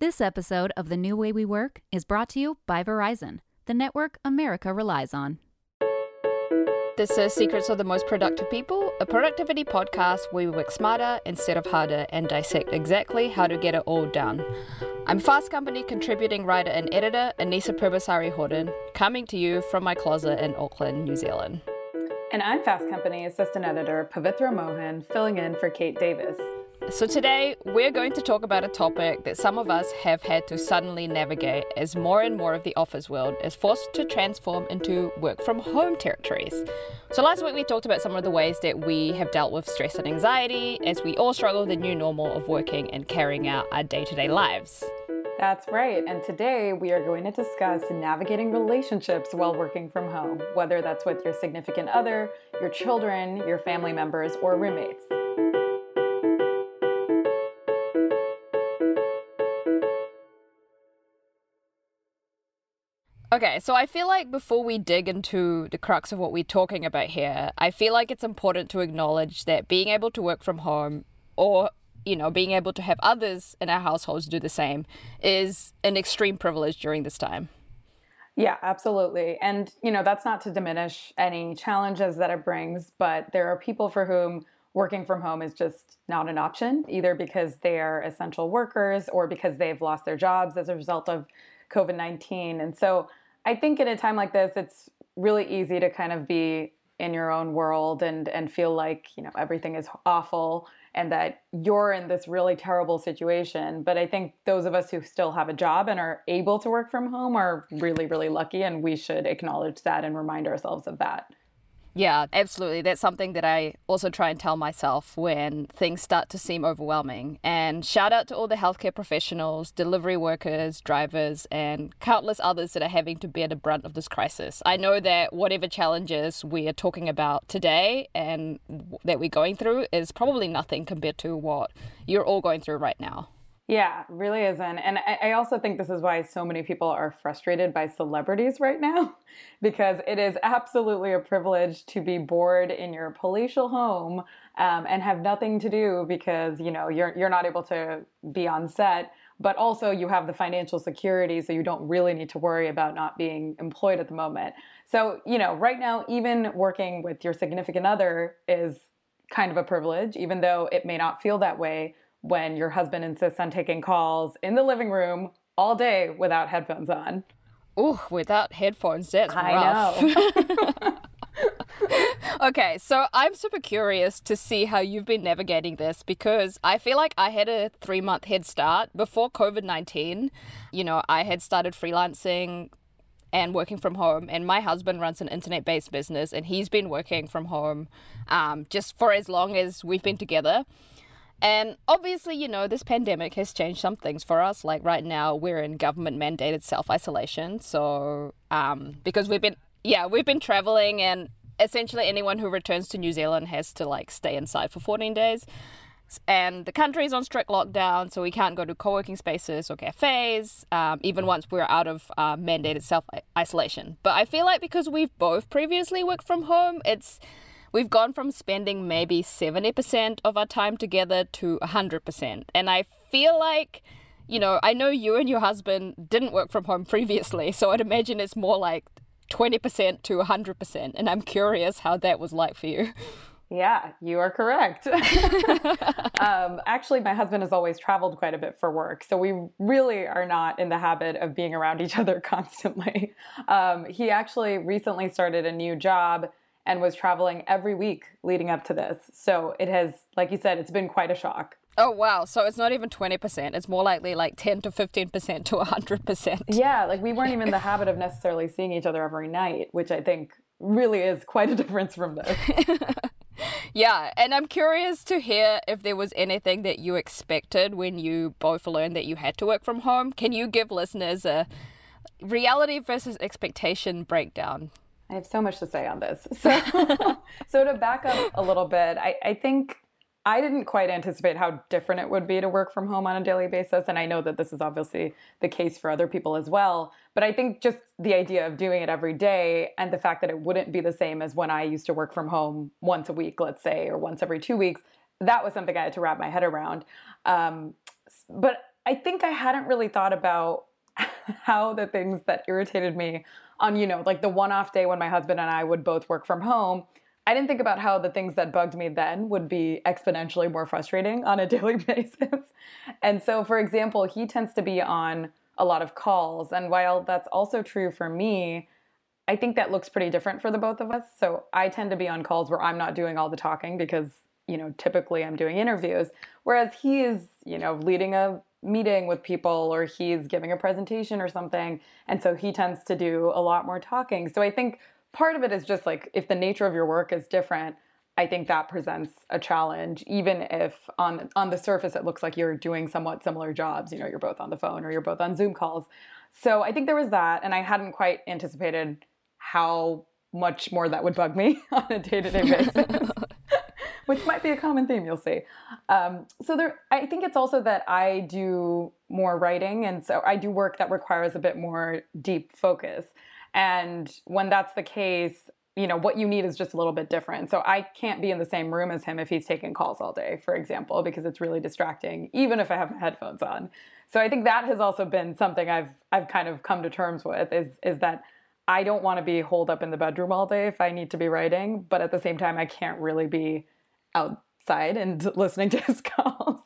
This episode of The New Way We Work is brought to you by Verizon, the network America relies on. This is Secrets of the Most Productive People, a productivity podcast where we work smarter instead of harder and dissect exactly how to get it all done. I'm Fast Company contributing writer and editor Anisa Purbasari Horton, coming to you from my closet in Auckland, New Zealand. And I'm Fast Company assistant editor Pavithra Mohan, filling in for Kate Davis. So, today we're going to talk about a topic that some of us have had to suddenly navigate as more and more of the office world is forced to transform into work from home territories. So, last week we talked about some of the ways that we have dealt with stress and anxiety as we all struggle with the new normal of working and carrying out our day to day lives. That's right. And today we are going to discuss navigating relationships while working from home, whether that's with your significant other, your children, your family members, or roommates. Okay, so I feel like before we dig into the crux of what we're talking about here, I feel like it's important to acknowledge that being able to work from home or you know, being able to have others in our households do the same is an extreme privilege during this time. Yeah, absolutely. And, you know, that's not to diminish any challenges that it brings, but there are people for whom working from home is just not an option, either because they are essential workers or because they've lost their jobs as a result of COVID 19. And so I think in a time like this, it's really easy to kind of be in your own world and and feel like you know everything is awful and that you're in this really terrible situation. But i think those of us who still have a job and are able to work from home are really really lucky and we should acknowledge that and remind ourselves of that yeah, absolutely. That's something that I also try and tell myself when things start to seem overwhelming. And shout out to all the healthcare professionals, delivery workers, drivers, and countless others that are having to bear the brunt of this crisis. I know that whatever challenges we are talking about today and that we're going through is probably nothing compared to what you're all going through right now. Yeah, really isn't. And I, also think this is why so many people are frustrated by celebrities right now, because it is absolutely a privilege to be bored in your palatial home um, and have nothing to do because you know you're you're not able to be on set, but also you have the financial security, so you don't really need to worry about not being employed at the moment. So you know, right now, even working with your significant other is kind of a privilege, even though it may not feel that way when your husband insists on taking calls in the living room all day without headphones on. Ooh, without headphones, that's I rough. know. okay, so I'm super curious to see how you've been navigating this because I feel like I had a three month head start before COVID 19. You know, I had started freelancing and working from home, and my husband runs an internet based business, and he's been working from home um, just for as long as we've been together. And obviously, you know, this pandemic has changed some things for us. Like right now, we're in government mandated self isolation. So, um, because we've been, yeah, we've been traveling, and essentially anyone who returns to New Zealand has to like stay inside for 14 days. And the country is on strict lockdown, so we can't go to co working spaces or cafes, um, even once we're out of uh, mandated self isolation. But I feel like because we've both previously worked from home, it's we've gone from spending maybe 70% of our time together to 100%. And I feel like, you know, I know you and your husband didn't work from home previously, so I'd imagine it's more like 20% to 100%. And I'm curious how that was like for you. Yeah, you are correct. um, actually, my husband has always traveled quite a bit for work, so we really are not in the habit of being around each other constantly. Um, he actually recently started a new job and was traveling every week leading up to this. So it has, like you said, it's been quite a shock. Oh wow! So it's not even twenty percent; it's more likely like ten to fifteen percent to hundred percent. Yeah, like we weren't even in the habit of necessarily seeing each other every night, which I think really is quite a difference from this. yeah, and I'm curious to hear if there was anything that you expected when you both learned that you had to work from home. Can you give listeners a reality versus expectation breakdown? I have so much to say on this. So, so to back up a little bit, I, I think I didn't quite anticipate how different it would be to work from home on a daily basis. And I know that this is obviously the case for other people as well. But I think just the idea of doing it every day and the fact that it wouldn't be the same as when I used to work from home once a week, let's say, or once every two weeks, that was something I had to wrap my head around. Um, but I think I hadn't really thought about how the things that irritated me on, you know, like the one off day when my husband and I would both work from home, I didn't think about how the things that bugged me then would be exponentially more frustrating on a daily basis. and so, for example, he tends to be on a lot of calls. And while that's also true for me, I think that looks pretty different for the both of us. So I tend to be on calls where I'm not doing all the talking because, you know, typically I'm doing interviews, whereas he is, you know, leading a meeting with people or he's giving a presentation or something. And so he tends to do a lot more talking. So I think part of it is just like if the nature of your work is different, I think that presents a challenge, even if on on the surface it looks like you're doing somewhat similar jobs. You know, you're both on the phone or you're both on Zoom calls. So I think there was that, and I hadn't quite anticipated how much more that would bug me on a day-to-day basis. Which might be a common theme, you'll see. Um, so there, I think it's also that I do more writing, and so I do work that requires a bit more deep focus. And when that's the case, you know, what you need is just a little bit different. So I can't be in the same room as him if he's taking calls all day, for example, because it's really distracting, even if I have my headphones on. So I think that has also been something I've I've kind of come to terms with is is that I don't want to be holed up in the bedroom all day if I need to be writing, but at the same time I can't really be outside and listening to his calls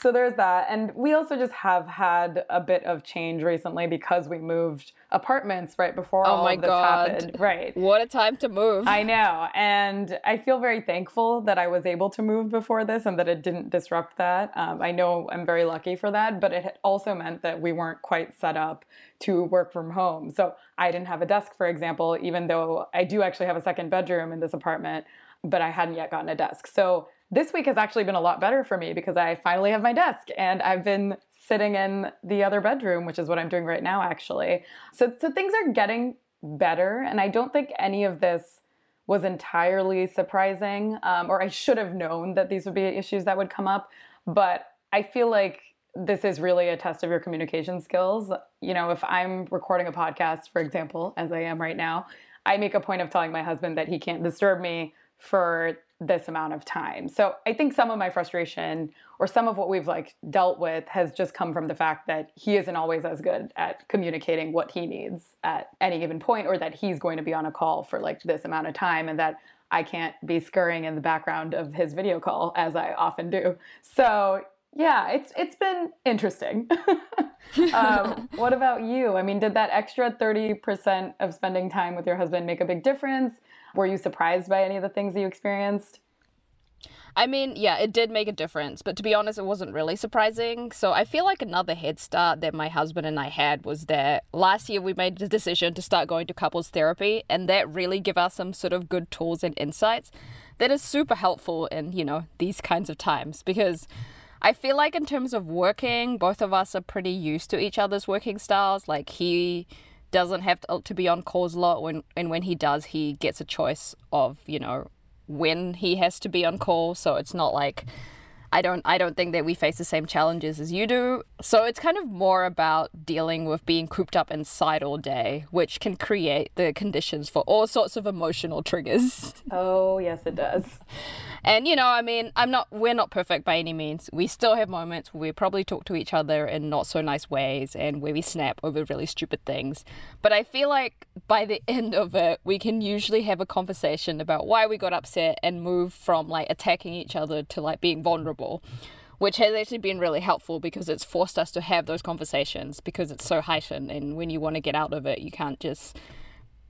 so there's that. And we also just have had a bit of change recently because we moved apartments right before oh all my of this God. happened. Right. What a time to move. I know. And I feel very thankful that I was able to move before this and that it didn't disrupt that. Um, I know I'm very lucky for that, but it also meant that we weren't quite set up to work from home. So I didn't have a desk, for example, even though I do actually have a second bedroom in this apartment, but I hadn't yet gotten a desk. So this week has actually been a lot better for me because I finally have my desk and I've been sitting in the other bedroom, which is what I'm doing right now, actually. So, so things are getting better. And I don't think any of this was entirely surprising, um, or I should have known that these would be issues that would come up. But I feel like this is really a test of your communication skills. You know, if I'm recording a podcast, for example, as I am right now, I make a point of telling my husband that he can't disturb me for this amount of time. So I think some of my frustration or some of what we've like dealt with has just come from the fact that he isn't always as good at communicating what he needs at any given point or that he's going to be on a call for like this amount of time and that I can't be scurrying in the background of his video call as I often do. So yeah, it's it's been interesting. um, what about you? I mean, did that extra thirty percent of spending time with your husband make a big difference? Were you surprised by any of the things that you experienced? I mean, yeah, it did make a difference, but to be honest, it wasn't really surprising. So I feel like another head start that my husband and I had was that last year we made the decision to start going to couples therapy, and that really gave us some sort of good tools and insights that is super helpful in, you know, these kinds of times because I feel like in terms of working, both of us are pretty used to each other's working styles. Like he doesn't have to, to be on calls a lot. When and when he does he gets a choice of you know when he has to be on call. So it's not like I don't I don't think that we face the same challenges as you do. So it's kind of more about dealing with being cooped up inside all day, which can create the conditions for all sorts of emotional triggers. Oh, yes it does. And you know, I mean, I'm not we're not perfect by any means. We still have moments where we probably talk to each other in not so nice ways and where we snap over really stupid things. But I feel like by the end of it, we can usually have a conversation about why we got upset and move from like attacking each other to like being vulnerable which has actually been really helpful because it's forced us to have those conversations because it's so heightened and when you want to get out of it you can't just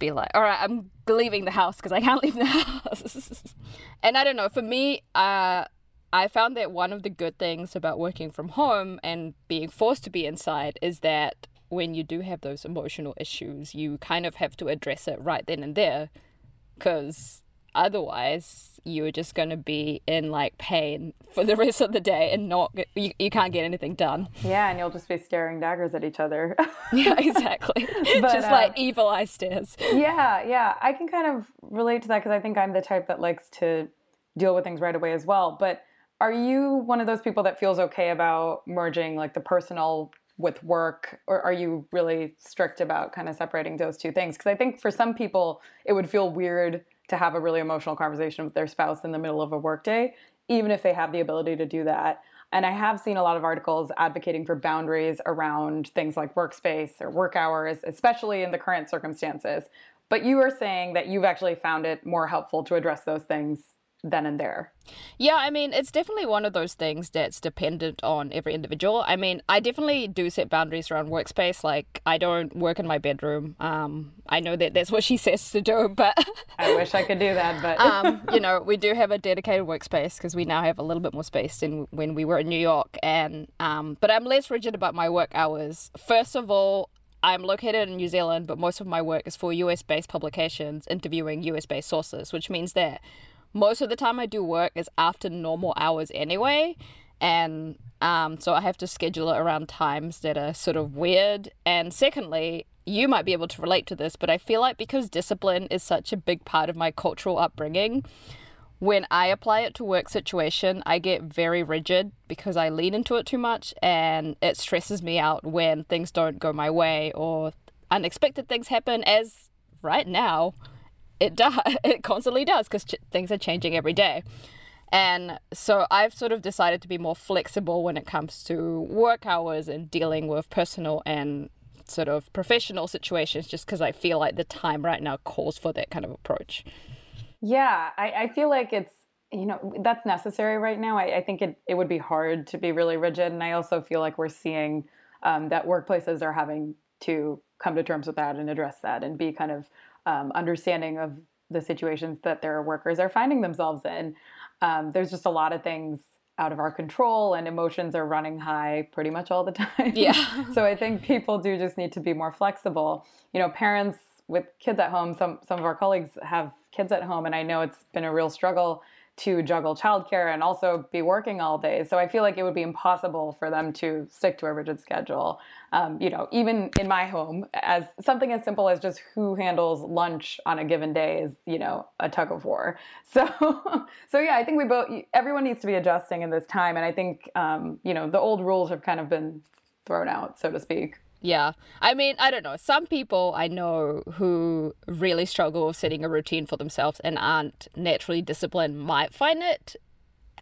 be like, all right, I'm leaving the house because I can't leave the house. and I don't know, for me, uh, I found that one of the good things about working from home and being forced to be inside is that when you do have those emotional issues, you kind of have to address it right then and there because otherwise you're just going to be in like pain for the rest of the day and not you, you can't get anything done. Yeah and you'll just be staring daggers at each other. Yeah exactly. But, just uh, like evil eye stares. Yeah yeah i can kind of relate to that because i think i'm the type that likes to deal with things right away as well but are you one of those people that feels okay about merging like the personal with work or are you really strict about kind of separating those two things? Because i think for some people it would feel weird to have a really emotional conversation with their spouse in the middle of a workday, even if they have the ability to do that. And I have seen a lot of articles advocating for boundaries around things like workspace or work hours, especially in the current circumstances. But you are saying that you've actually found it more helpful to address those things then and there. Yeah, I mean, it's definitely one of those things that's dependent on every individual. I mean, I definitely do set boundaries around workspace. Like, I don't work in my bedroom. Um, I know that that's what she says to do, but I wish I could do that. But um, you know, we do have a dedicated workspace because we now have a little bit more space than when we were in New York. And um, but I'm less rigid about my work hours. First of all, I'm located in New Zealand, but most of my work is for US based publications interviewing US based sources, which means that most of the time I do work is after normal hours anyway. And um, so I have to schedule it around times that are sort of weird. And secondly, you might be able to relate to this, but I feel like because discipline is such a big part of my cultural upbringing, when I apply it to work situation, I get very rigid because I lean into it too much and it stresses me out when things don't go my way or unexpected things happen as right now it does it constantly does because ch- things are changing every day. And so i've sort of decided to be more flexible when it comes to work hours and dealing with personal and sort of professional situations just because i feel like the time right now calls for that kind of approach. Yeah i, I feel like it's you know that's necessary right now. I, I, think it, it would be hard to be really rigid and i also feel like we're seeing um, that workplaces are having to come to terms with that and address that and be kind of um, understanding of the situations that their workers are finding themselves in. Um, there's just a lot of things out of our control and emotions are running high pretty much all the time. Yeah. so I think people do just need to be more flexible. You know, parents with kids at home, some some of our colleagues have kids at home and I know it's been a real struggle to juggle childcare and also be working all day. So I feel like it would be impossible for them to stick to a rigid schedule. Um, you know, even in my home, as something as simple as just who handles lunch on a given day is, you know, a tug of war. So, so yeah, I think we both, everyone needs to be adjusting in this time. And I think, um, you know, the old rules have kind of been thrown out, so to speak. Yeah. I mean, I don't know. Some people I know who really struggle with setting a routine for themselves and aren't naturally disciplined might find it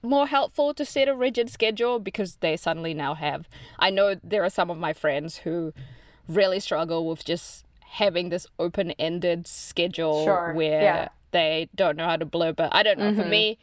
more helpful to set a rigid schedule because they suddenly now have. I know there are some of my friends who really struggle with just having this open ended schedule sure. where yeah. they don't know how to blur. But I don't know. Mm-hmm. For me,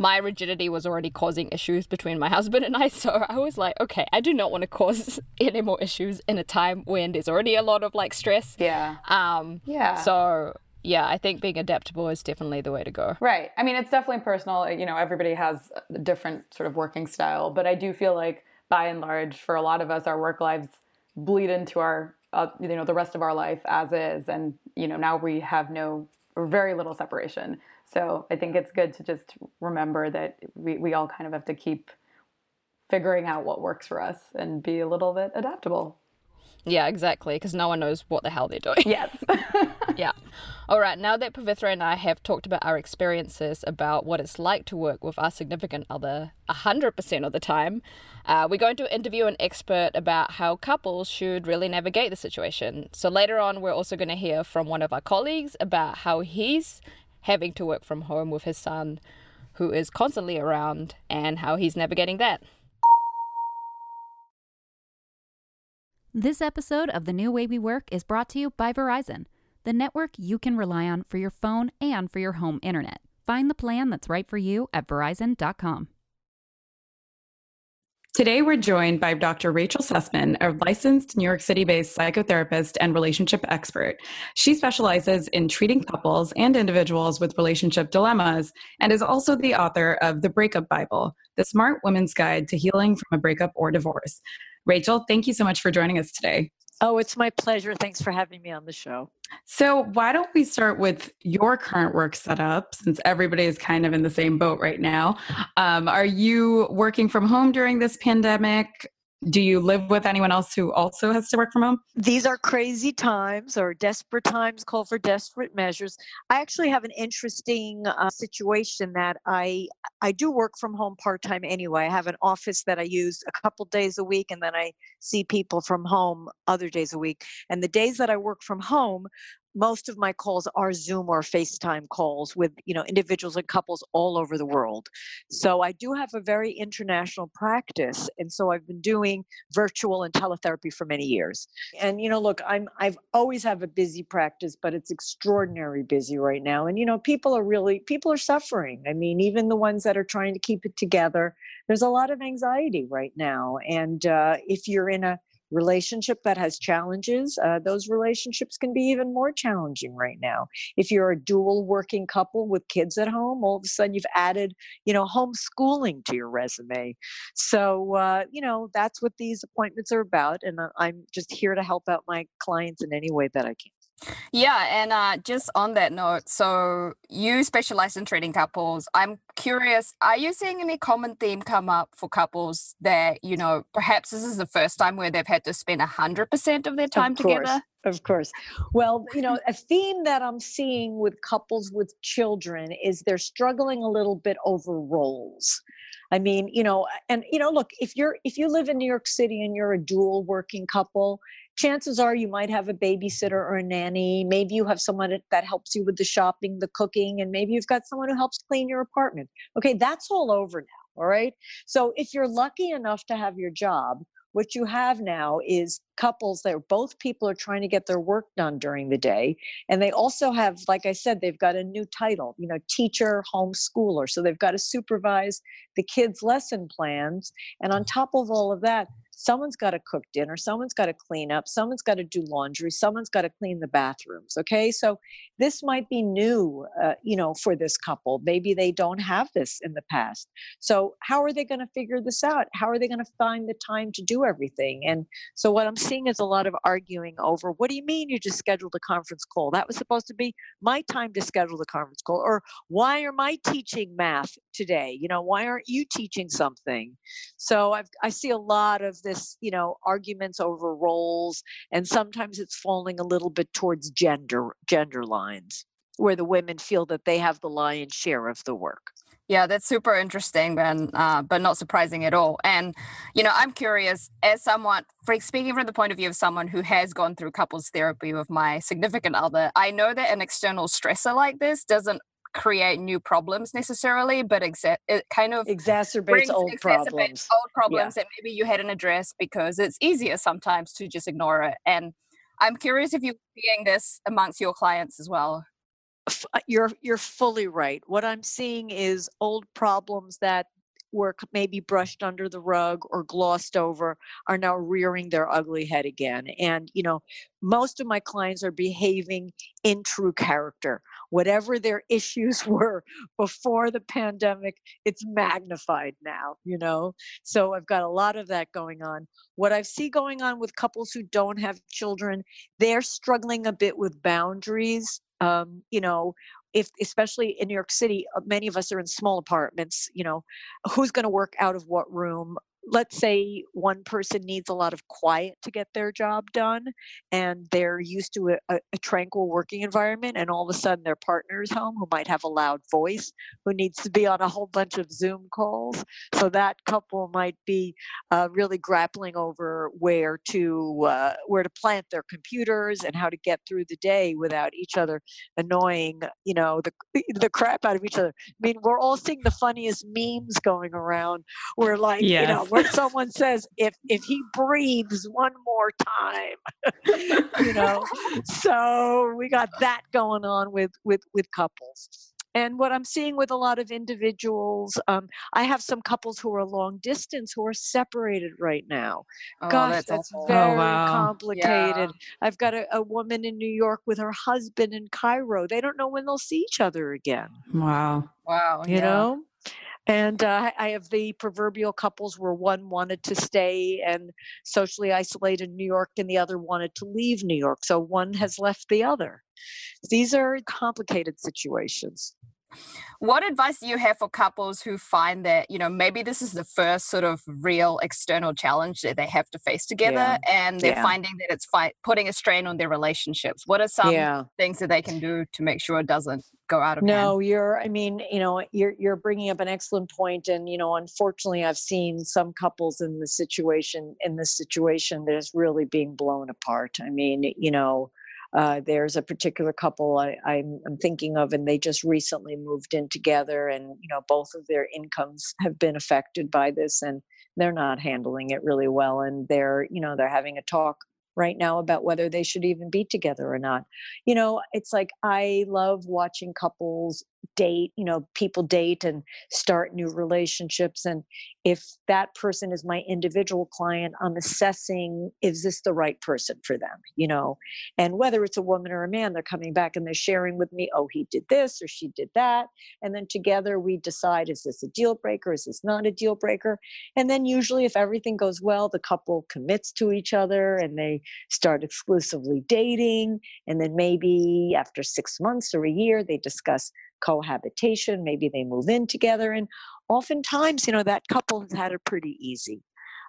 my rigidity was already causing issues between my husband and I. So I was like, okay, I do not want to cause any more issues in a time when there's already a lot of like stress. Yeah. Um, yeah. So yeah, I think being adaptable is definitely the way to go. Right. I mean, it's definitely personal. You know, everybody has a different sort of working style, but I do feel like by and large, for a lot of us, our work lives bleed into our, uh, you know, the rest of our life as is. And, you know, now we have no, very little separation. So I think it's good to just remember that we, we all kind of have to keep figuring out what works for us and be a little bit adaptable. Yeah, exactly, because no one knows what the hell they're doing. Yes. yeah. All right, now that Pavithra and I have talked about our experiences about what it's like to work with our significant other 100% of the time, uh, we're going to interview an expert about how couples should really navigate the situation. So later on, we're also going to hear from one of our colleagues about how he's having to work from home with his son, who is constantly around, and how he's navigating that. This episode of The New Way We Work is brought to you by Verizon, the network you can rely on for your phone and for your home internet. Find the plan that's right for you at verizon.com. Today, we're joined by Dr. Rachel Sussman, a licensed New York City based psychotherapist and relationship expert. She specializes in treating couples and individuals with relationship dilemmas and is also the author of The Breakup Bible, the smart woman's guide to healing from a breakup or divorce. Rachel, thank you so much for joining us today. Oh, it's my pleasure. Thanks for having me on the show. So, why don't we start with your current work setup since everybody is kind of in the same boat right now? Um, are you working from home during this pandemic? Do you live with anyone else who also has to work from home? These are crazy times or desperate times call for desperate measures. I actually have an interesting uh, situation that I I do work from home part-time anyway. I have an office that I use a couple days a week and then I see people from home other days a week. And the days that I work from home, most of my calls are Zoom or FaceTime calls with, you know, individuals and couples all over the world. So I do have a very international practice. And so I've been doing virtual and teletherapy for many years. And, you know, look, I'm, I've always have a busy practice, but it's extraordinary busy right now. And, you know, people are really, people are suffering. I mean, even the ones that are trying to keep it together, there's a lot of anxiety right now. And uh, if you're in a relationship that has challenges, uh, those relationships can be even more challenging right now. If you're a dual working couple with kids at home, all of a sudden you've added, you know, homeschooling to your resume. So, uh, you know, that's what these appointments are about. And uh, I'm just here to help out my clients in any way that I can. Yeah, and uh, just on that note, so you specialize in treating couples. I'm curious, are you seeing any common theme come up for couples that, you know, perhaps this is the first time where they've had to spend 100% of their time of together? Of course. Well, you know, a theme that I'm seeing with couples with children is they're struggling a little bit over roles. I mean, you know, and you know, look, if you're if you live in New York City and you're a dual working couple, chances are you might have a babysitter or a nanny. Maybe you have someone that helps you with the shopping, the cooking, and maybe you've got someone who helps clean your apartment. Okay, that's all over now. All right. So if you're lucky enough to have your job, what you have now is couples that both people are trying to get their work done during the day and they also have like i said they've got a new title you know teacher homeschooler so they've got to supervise the kids lesson plans and on mm-hmm. top of all of that someone's got to cook dinner someone's got to clean up someone's got to do laundry someone's got to clean the bathrooms okay? So this might be new uh, you know for this couple maybe they don't have this in the past. So how are they going to figure this out? How are they going to find the time to do everything? And so what i'm seeing is a lot of arguing over what do you mean you just scheduled a conference call? That was supposed to be my time to schedule the conference call or why am i teaching math today? You know why aren't you teaching something? So I've, i see a lot of this you know arguments over roles and sometimes it's falling a little bit towards gender gender lines where the women feel that they have the lion's share of the work yeah, that's super interesting, and uh, but not surprising at all. And you know, I'm curious as someone, for speaking from the point of view of someone who has gone through couples therapy with my significant other, I know that an external stressor like this doesn't create new problems necessarily, but exa- it kind of exacerbates brings, old exacerbates problems. Old problems that maybe you hadn't addressed because it's easier sometimes to just ignore it. And I'm curious if you're seeing this amongst your clients as well. Uh, you're you're fully right. What I'm seeing is old problems that were maybe brushed under the rug or glossed over are now rearing their ugly head again. And you know, most of my clients are behaving in true character. Whatever their issues were before the pandemic, it's magnified now, you know? So I've got a lot of that going on. What I see going on with couples who don't have children, they're struggling a bit with boundaries um, you know if especially in new york city uh, many of us are in small apartments you know who's going to work out of what room let's say one person needs a lot of quiet to get their job done and they're used to a, a, a, tranquil working environment and all of a sudden their partner is home who might have a loud voice who needs to be on a whole bunch of zoom calls so that couple might be uh, really grappling over where to uh, where to plant their computers and how to get through the day without each other annoying you know the the crap out of each other i mean we're all seeing the funniest memes going around we're like yes. you know when someone says if if he breathes one more time you know? So we got that going on with with with couples. And what i'm seeing with a lot of individuals um, i have some couples who are long distance who are separated right now. Oh, gosh that's, that's oh, very oh, wow. complicated. Yeah. i've got a, a woman in new york with her husband in cairo. They don't know when they'll see each other again. Wow. Wow you yeah. know and uh, I have the proverbial couples where one wanted to stay and socially isolated in New York and the other wanted to leave New York. So one has left the other. These are complicated situations. What advice do you have for couples who find that, you know, maybe this is the first sort of real external challenge that they have to face together yeah. and they're yeah. finding that it's fi- putting a strain on their relationships? What are some yeah. things that they can do to make sure it doesn't go out of no, you're, I mean, you know, you're, you're bringing up an excellent point And, you know, unfortunately, I've seen some couples in the situation, in this situation that is really being blown apart. I mean, you know, Uh, there's a particular couple I, I'm, I'm thinking of, and they just recently moved in together, and you know both of their incomes have been affected by this, and they're not handling it really well, and they're you know they're having a talk right now about whether they should even be together or not. You know, it's like I love watching couples date, you know, people date and start new relationships. And if that person is my individual client, I'm assessing is this the right person for them, you know? And whether it's a woman or a man, they're coming back and they're sharing with me, oh, he did this or she did that. And then together we decide is this a deal breaker? Is this not a deal breaker? And then usually, if everything goes well, the couple commits to each other and they start exclusively dating. And then maybe after six months or a year, they discuss cohabitation. Maybe they move in together. And oftentimes, you know, that couple has had it pretty easy.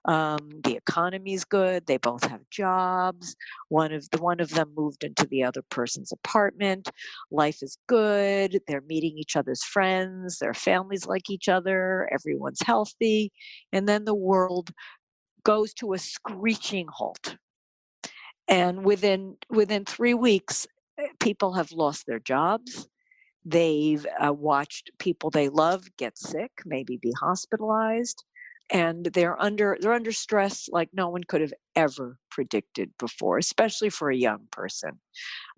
Um, the economy's good. They both have jobs. One of the one of them moved into the other person's apartment. Life is good. They're meeting each other's friends. Their families like each other. Everyone's healthy, and then the world goes to a screeching halt. And within within three weeks, eh, people have lost their jobs. They've uh, watched people they love get sick, maybe be hospitalized, and they're under they're under stress like no one could have ever predicted before, especially for a young person.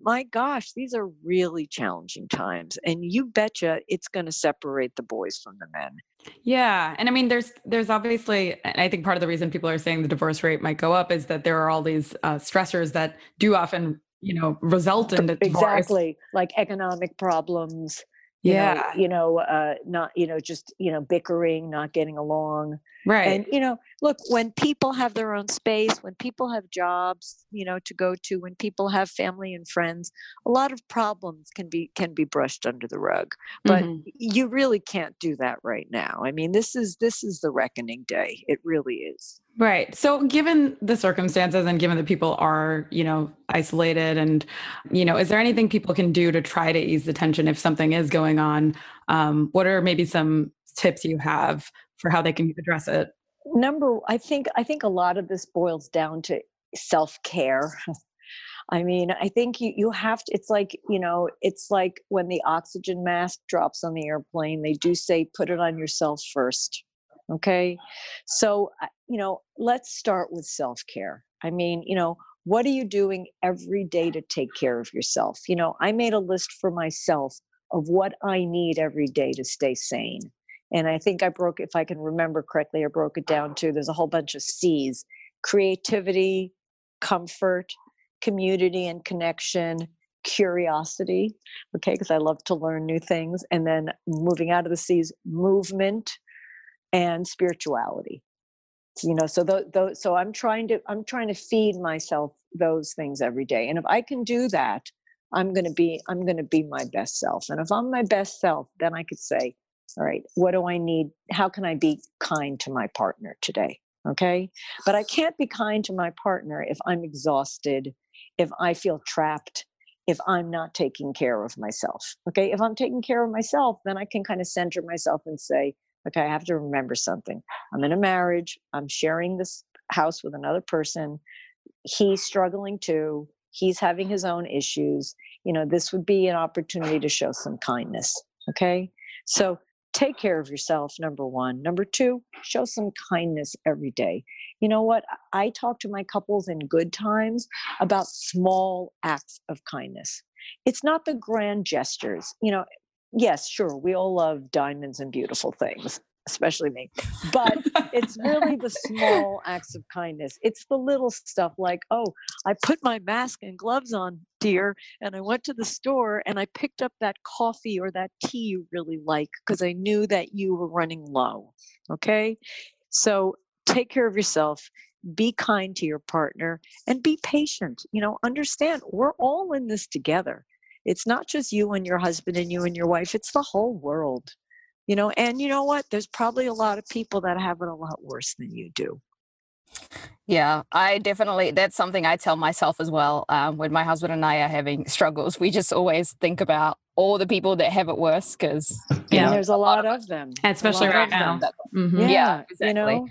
My gosh, these are really challenging times, and you betcha it's going to separate the boys from the men. Yeah, and I mean, there's there's obviously, I think part of the reason people are saying the divorce rate might go up is that there are all these uh, stressors that do often you know result in exactly like economic problems you yeah. know, you know uh not you know just you know bickering not getting along right and you know look when people have their own space when people have jobs you know to go to when people have family and friends a lot of problems can be can be brushed under the rug but mm-hmm. you really can't do that right now i mean this is this is the reckoning day it really is Right. So given the circumstances and given that people are, you know, isolated and, you know, is there anything people can do to try to ease the tension if something is going on? Um, what are maybe some tips you have for how they can address it? Number, I think, I think a lot of this boils down to self-care. I mean, I think you, you have to, it's like, you know, it's like when the oxygen mask drops on the airplane, they do say, put it on yourself first Okay. So, you know, let's start with self care. I mean, you know, what are you doing every day to take care of yourself? You know, I made a list for myself of what I need every day to stay sane. And I think I broke, if I can remember correctly, I broke it down to there's a whole bunch of C's creativity, comfort, community and connection, curiosity, okay, because I love to learn new things. And then moving out of the C's, movement, and spirituality you know so those so i'm trying to i'm trying to feed myself those things every day and if i can do that i'm going to be i'm going to be my best self and if i'm my best self then i could say all right what do i need how can i be kind to my partner today okay but i can't be kind to my partner if i'm exhausted if i feel trapped if i'm not taking care of myself okay if i'm taking care of myself then i can kind of center myself and say okay, I have to remember something. I'm in a marriage, I'm sharing this house with another person. He's struggling too. He's having his own issues. You know, this would be an opportunity to show some kindness. Okay. So take care of yourself, number one. Number two, show some kindness every day. You know what? I talk to my couples in good times about small acts of kindness. It's not the grand gestures. You know, yes, sure, we all love diamonds and beautiful things, especially me. But it's really the small acts of kindness. It's the little stuff like, oh, I put my mask and gloves on, dear, and I went to the store and I picked up that coffee or that tea you really like because I knew that you were running low. Okay. So take care of yourself be kind to your partner and be patient you know understand we're all in this together it's not just you and your husband and you and your wife it's the whole world you know and you know what there's probably a lot of people that have it a lot worse than you do yeah, I definitely, that's something I tell myself as well. Um, when my husband and I are having struggles, we just always think about all the people that have it worse because yeah, know, there's a lot, of them, especially right now. Mm-hmm. Yeah, yeah, exactly. You know?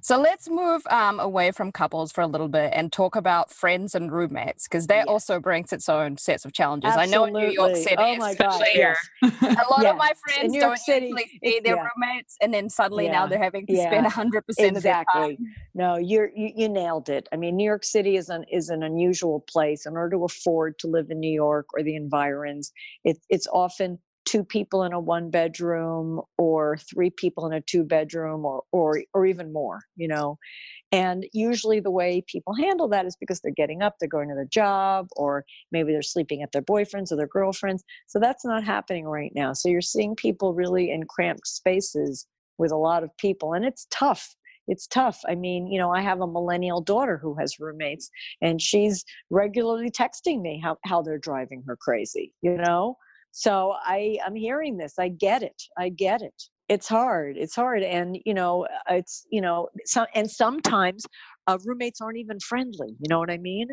So let's move um, away from couples for a little bit and talk about friends and roommates because that yeah. also brings its own sets of challenges. Absolutely. I know in New York City, oh my God, yes. a lot yes. of my friends don't City, usually see their yeah. roommates, and then suddenly now they're having to spend hundred percent exactly. No, you're you, you nailed it. I mean, New York City is an is an unusual place. In order to afford to live in New York or the environs, it, it's often two people in a one bedroom or three people in a two bedroom or or or even more you know and usually the way people handle that is because they're getting up they're going to their job or maybe they're sleeping at their boyfriends or their girlfriends so that's not happening right now so you're seeing people really in cramped spaces with a lot of people and it's tough it's tough. I mean, you know, I have a millennial daughter who has roommates and she's regularly texting me how, how they're driving her crazy, you know? So i i'm hearing this i get it i get it. It's hard it's hard and you know uh, it's you know and sometimes uh, roommates aren't even friendly you know what i mean?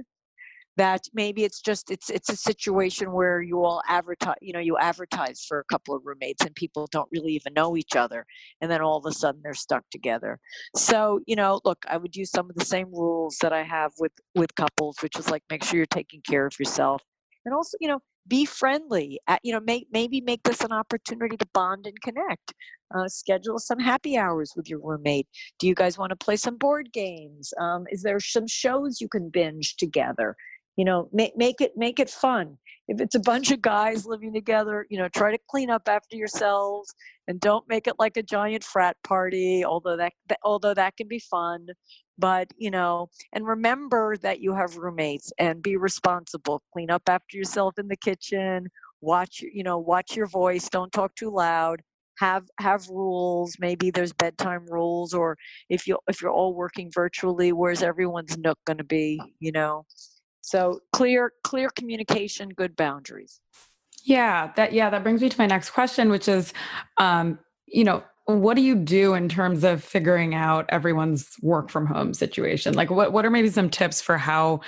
That maybe it's just it's it's a situation where you all advertise you know you advertise for a couple of roommates and people don't really even know each other and then all of a sudden they're stuck together. So you know look i would use some of the same rules that i have with with couples which is like make sure you're taking care of yourself and also you know be friendly at, you know make, maybe make this an opportunity to bond and connect uh, schedule some happy hours with your roommate. Do you guys want to play some board games? Um, is there some shows you can binge together? You know make, make it make it fun. If it's a bunch of guys living together you know try to clean up after yourselves and don't make it like a giant frat party although that although that can be fun but you know and remember that you have roommates and be responsible. Clean up after yourself in the kitchen watch you know watch your voice don't talk too loud have have rules. Maybe there's bedtime rules or if you if you're all working virtually where's everyone's nook going to be you know? So clear clear communication good boundaries. Yeah that yeah that brings me to my next question which is um you know what do you do in terms of figuring out everyone's work from home situation? Like what what are maybe some tips for how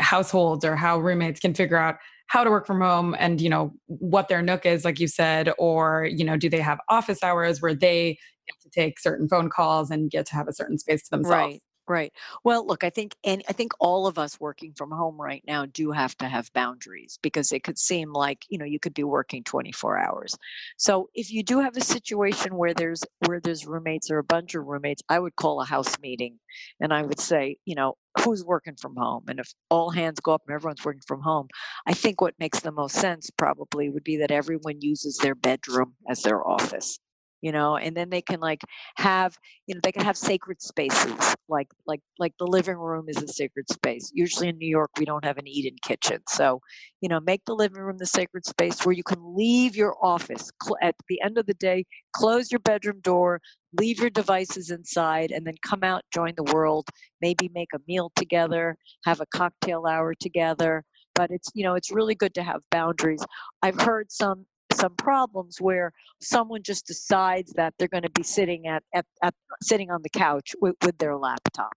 households or how roommates can figure out how to work from home and you know what their nook is like you said or you know do they have office hours where they get to take certain phone calls and get to have a certain space to themselves right Right. Well, look, I think and I think all of us working from home right now do have to have boundaries because it could seem like, you know, you could be working 24 hours. So, if you do have a situation where there's where there's roommates or a bunch of roommates, I would call a house meeting and I would say, you know, who's working from home and if all hands go up and everyone's working from home, I think what makes the most sense probably would be that everyone uses their bedroom as their office you know and then they can like have you know they can have sacred spaces like like like the living room is a sacred space. Usually in new york we don't have an eat-in kitchen. So you know make the living room the sacred space where you can leave your office at the end of the day close your bedroom door leave your devices inside and then come out join the world maybe make a meal together have a cocktail hour together. But it's you know it's really good to have boundaries. I've heard some some problems where someone just decides that they're going to be sitting at, at, at sitting on the couch with, with their laptop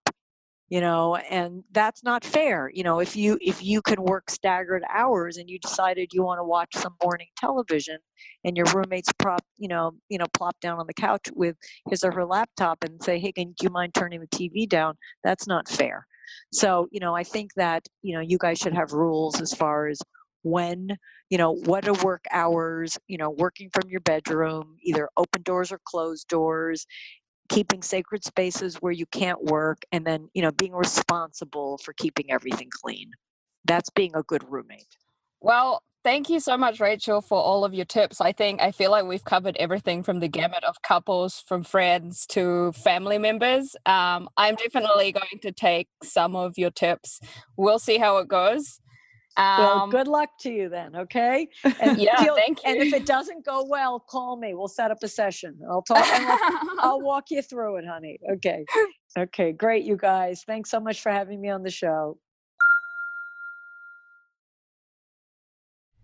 you know and that's not fair you know if you if you can work staggered hours and you decided you want to watch some morning television and your roommates prop you know you know plop down on the couch with his or her laptop and say hey can do you mind turning the tv down? That's not fair. So you know i think that you know you guys should have rules as far as when you know what are work hours you know working from your bedroom either open doors or closed doors keeping sacred spaces where you can't work and then you know being responsible for keeping everything clean. That's being a good roommate. Well thank you so much rachel for all of your tips. I think i feel like we've covered everything from the gamut of couples from friends to family members. Um, i'm definitely going to take some of your tips. We'll see how it goes um, well, good luck to you then, okay? And yeah, thank you. And if it doesn't go well, call me. We'll set up a session. I'll talk. I'll, I'll walk you through it, honey. Okay. Okay, great, you guys. Thanks so much for having me on the show.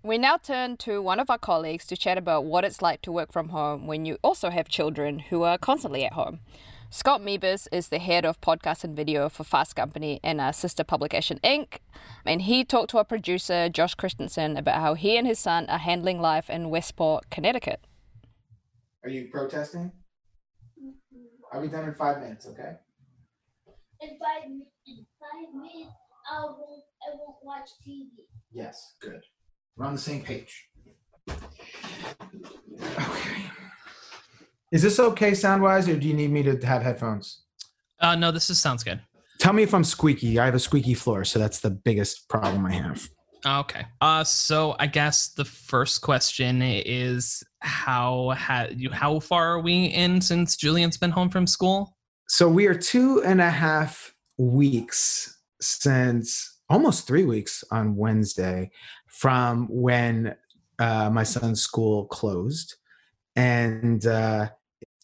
We now turn to one of our colleagues to chat about what it's like to work from home when you also have children who are constantly at home. Scott Mebus is the head of podcast and video for Fast Company and our sister publication Inc. And he talked to our producer, Josh Christensen, about how he and his son are handling life in Westport, Connecticut. Are you protesting? I'll be done in five minutes, okay? In five, in five minutes, I won't, I won't watch TV. Yes, good. We're on the same page. Okay. Is this okay sound wise, or do you need me to have headphones? Uh, no, this is sounds good. Tell me if I'm squeaky. I have a squeaky floor, so that's the biggest problem I have. Okay. Uh, so I guess the first question is how ha- you how far are we in since Julian's been home from school? So we are two and a half weeks since almost three weeks on Wednesday from when uh, my son's school closed, and uh,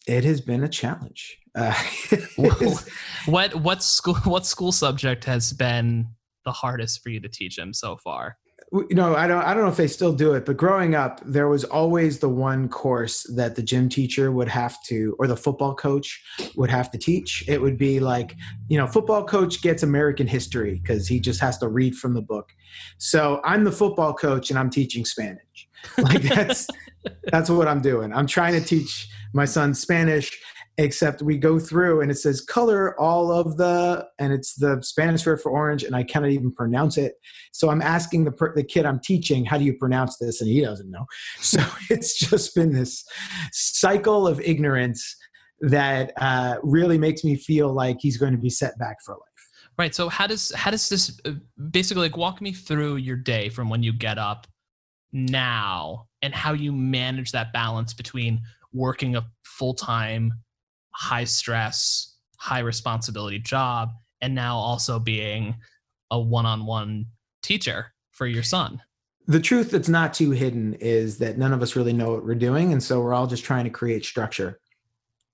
it has been a challenge. Uh, what what school what school subject has been the hardest for you to teach him so far? you know i don't i don't know if they still do it but growing up there was always the one course that the gym teacher would have to or the football coach would have to teach it would be like you know football coach gets american history because he just has to read from the book so i'm the football coach and i'm teaching spanish like that's that's what i'm doing i'm trying to teach my son spanish except we go through and it says color all of the and it's the spanish word for orange and i cannot even pronounce it. So i'm asking the, per, the kid i'm teaching how do you pronounce this? And he doesn't know. So it's just been this cycle of ignorance that uh, really makes me feel like he's going to be set back for life. Right. So how does how does this uh, basically like walk me through your day from when you get up now and how you manage that balance between working a full-time high stress, high responsibility job, and now also being a one on one teacher for your son. The truth that's not too hidden is that none of us really know what we're doing. And so we're all just trying to create structure.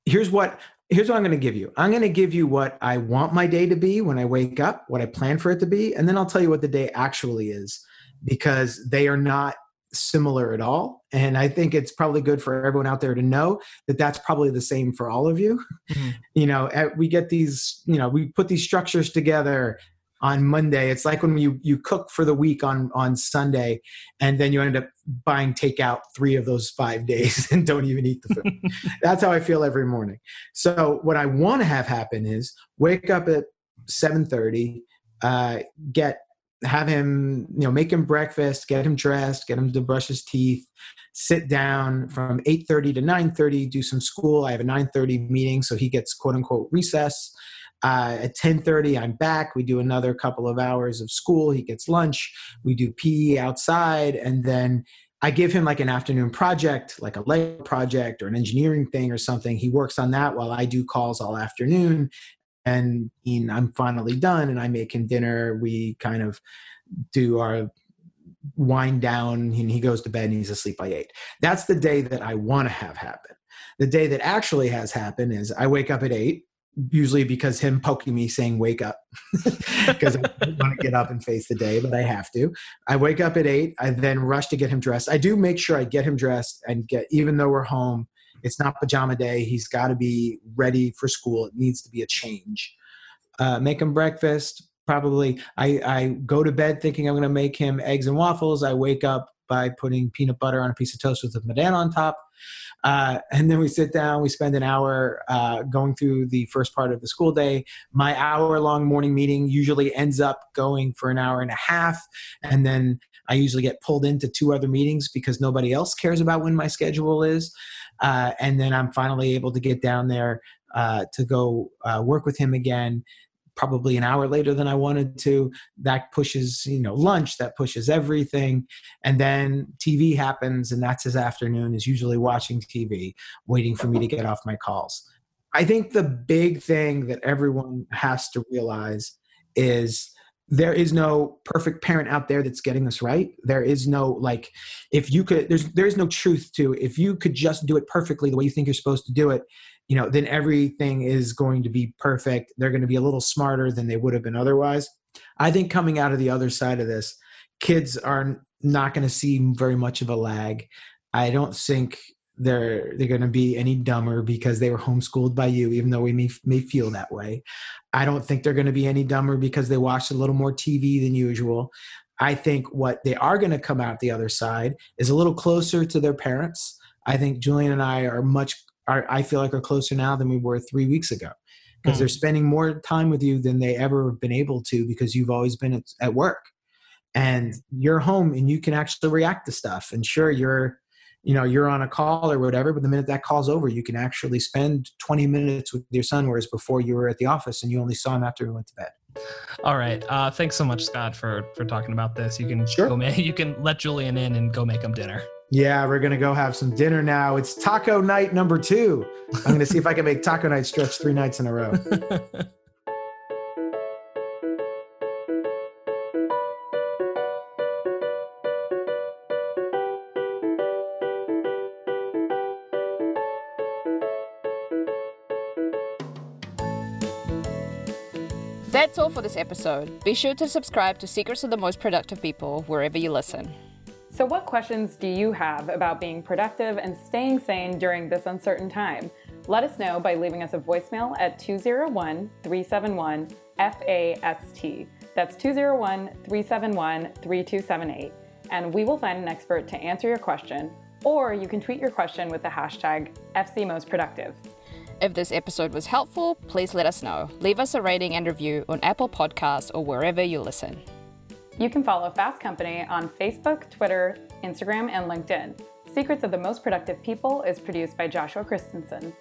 Here's what here's what I'm going to give you. I'm going to give you what I want my day to be when I wake up, what I plan for it to be, and then I'll tell you what the day actually is because they are not similar at all. And I think it's probably good for everyone out there to know that that's probably the same for all of you. Mm-hmm. You know, we get these, you know, we put these structures together on Monday. It's like when you you cook for the week on on Sunday, and then you end up buying takeout three of those five days and don't even eat the food. That's how I feel every morning. So what I want to have happen is wake up at seven thirty, uh, get have him, you know, make him breakfast, get him dressed, get him to brush his teeth, sit down from 8.30 to 9.30, do some school. I have a 9.30 meeting, so he gets quote unquote recess. Uh, at 10.30, I'm back. We do another couple of hours of school. He gets lunch. We do PE outside. And then I give him like an afternoon project, like a Lego project or an engineering thing or something. He works on that while I do calls all afternoon and I'm finally done and I make him dinner. We kind of do our wind down and he goes to bed and he's asleep by eight. That's the day that I want to have happen. The day that actually has happened is I wake up at eight, usually because him poking me saying wake up because I want to get up and face the day, but I have to. I wake up at eight. I then rush to get him dressed. I do make sure I get him dressed and get, even though we're home, it's not pajama day. He's got to be ready for school. It needs to be a change. Uh, make him breakfast. Probably, I, I go to bed thinking I'm going to make him eggs and waffles. I wake up by putting peanut butter on a piece of toast with a banana on top. Uh, and then we sit down, we spend an hour uh, going through the first part of the school day. My hour long morning meeting usually ends up going for an hour and a half. And then I usually get pulled into two other meetings because nobody else cares about when my schedule is. Uh, and then I'm finally able to get down there uh, to go uh, work with him again. Probably an hour later than I wanted to. That pushes, you know, lunch. That pushes everything, and then TV happens, and that's his afternoon. Is usually watching TV, waiting for me to get off my calls. I think the big thing that everyone has to realize is there is no perfect parent out there that's getting this right there is no like if you could there's there's no truth to if you could just do it perfectly the way you think you're supposed to do it you know then everything is going to be perfect. They're going to be a little smarter than they would have been otherwise. I think coming out of the other side of this kids are not going to see very much of a lag. I don't think they're they're going to be any dumber because they were homeschooled by you even though we may, may feel that way. I don't think they're going to be any dumber because they watched a little more tv than usual. I think what they are going to come out the other side is a little closer to their parents. I think julian and i are much are, i feel like are closer now than we were three weeks ago. Because mm. they're spending more time with you than they ever have been able to because you've always been at, at work. And you're home and you can actually react to stuff. And sure you're you know you're on a call or whatever but the minute that call's over you can actually spend 20 minutes with your son whereas before you were at the office and you only saw him after he went to bed. All right. Uh, thanks so much scott for for talking about this. You can sure. go ma- you can let julian in and go make him dinner yeah we're gonna go have some dinner now it's taco night number two i'm gonna see if i can make taco night stretch three nights in a row That's all for this episode. Be sure to subscribe to Secrets of the Most Productive People wherever you listen. So, what questions do you have about being productive and staying sane during this uncertain time? Let us know by leaving us a voicemail at 201 371 FAST. That's 201 371 3278. And we will find an expert to answer your question, or you can tweet your question with the hashtag FCMostProductive. If this episode was helpful, please let us know. Leave us a rating and review on Apple Podcasts or wherever you listen. You can follow Fast Company on Facebook, Twitter, Instagram, and LinkedIn. Secrets of the Most Productive People is produced by Joshua Christensen.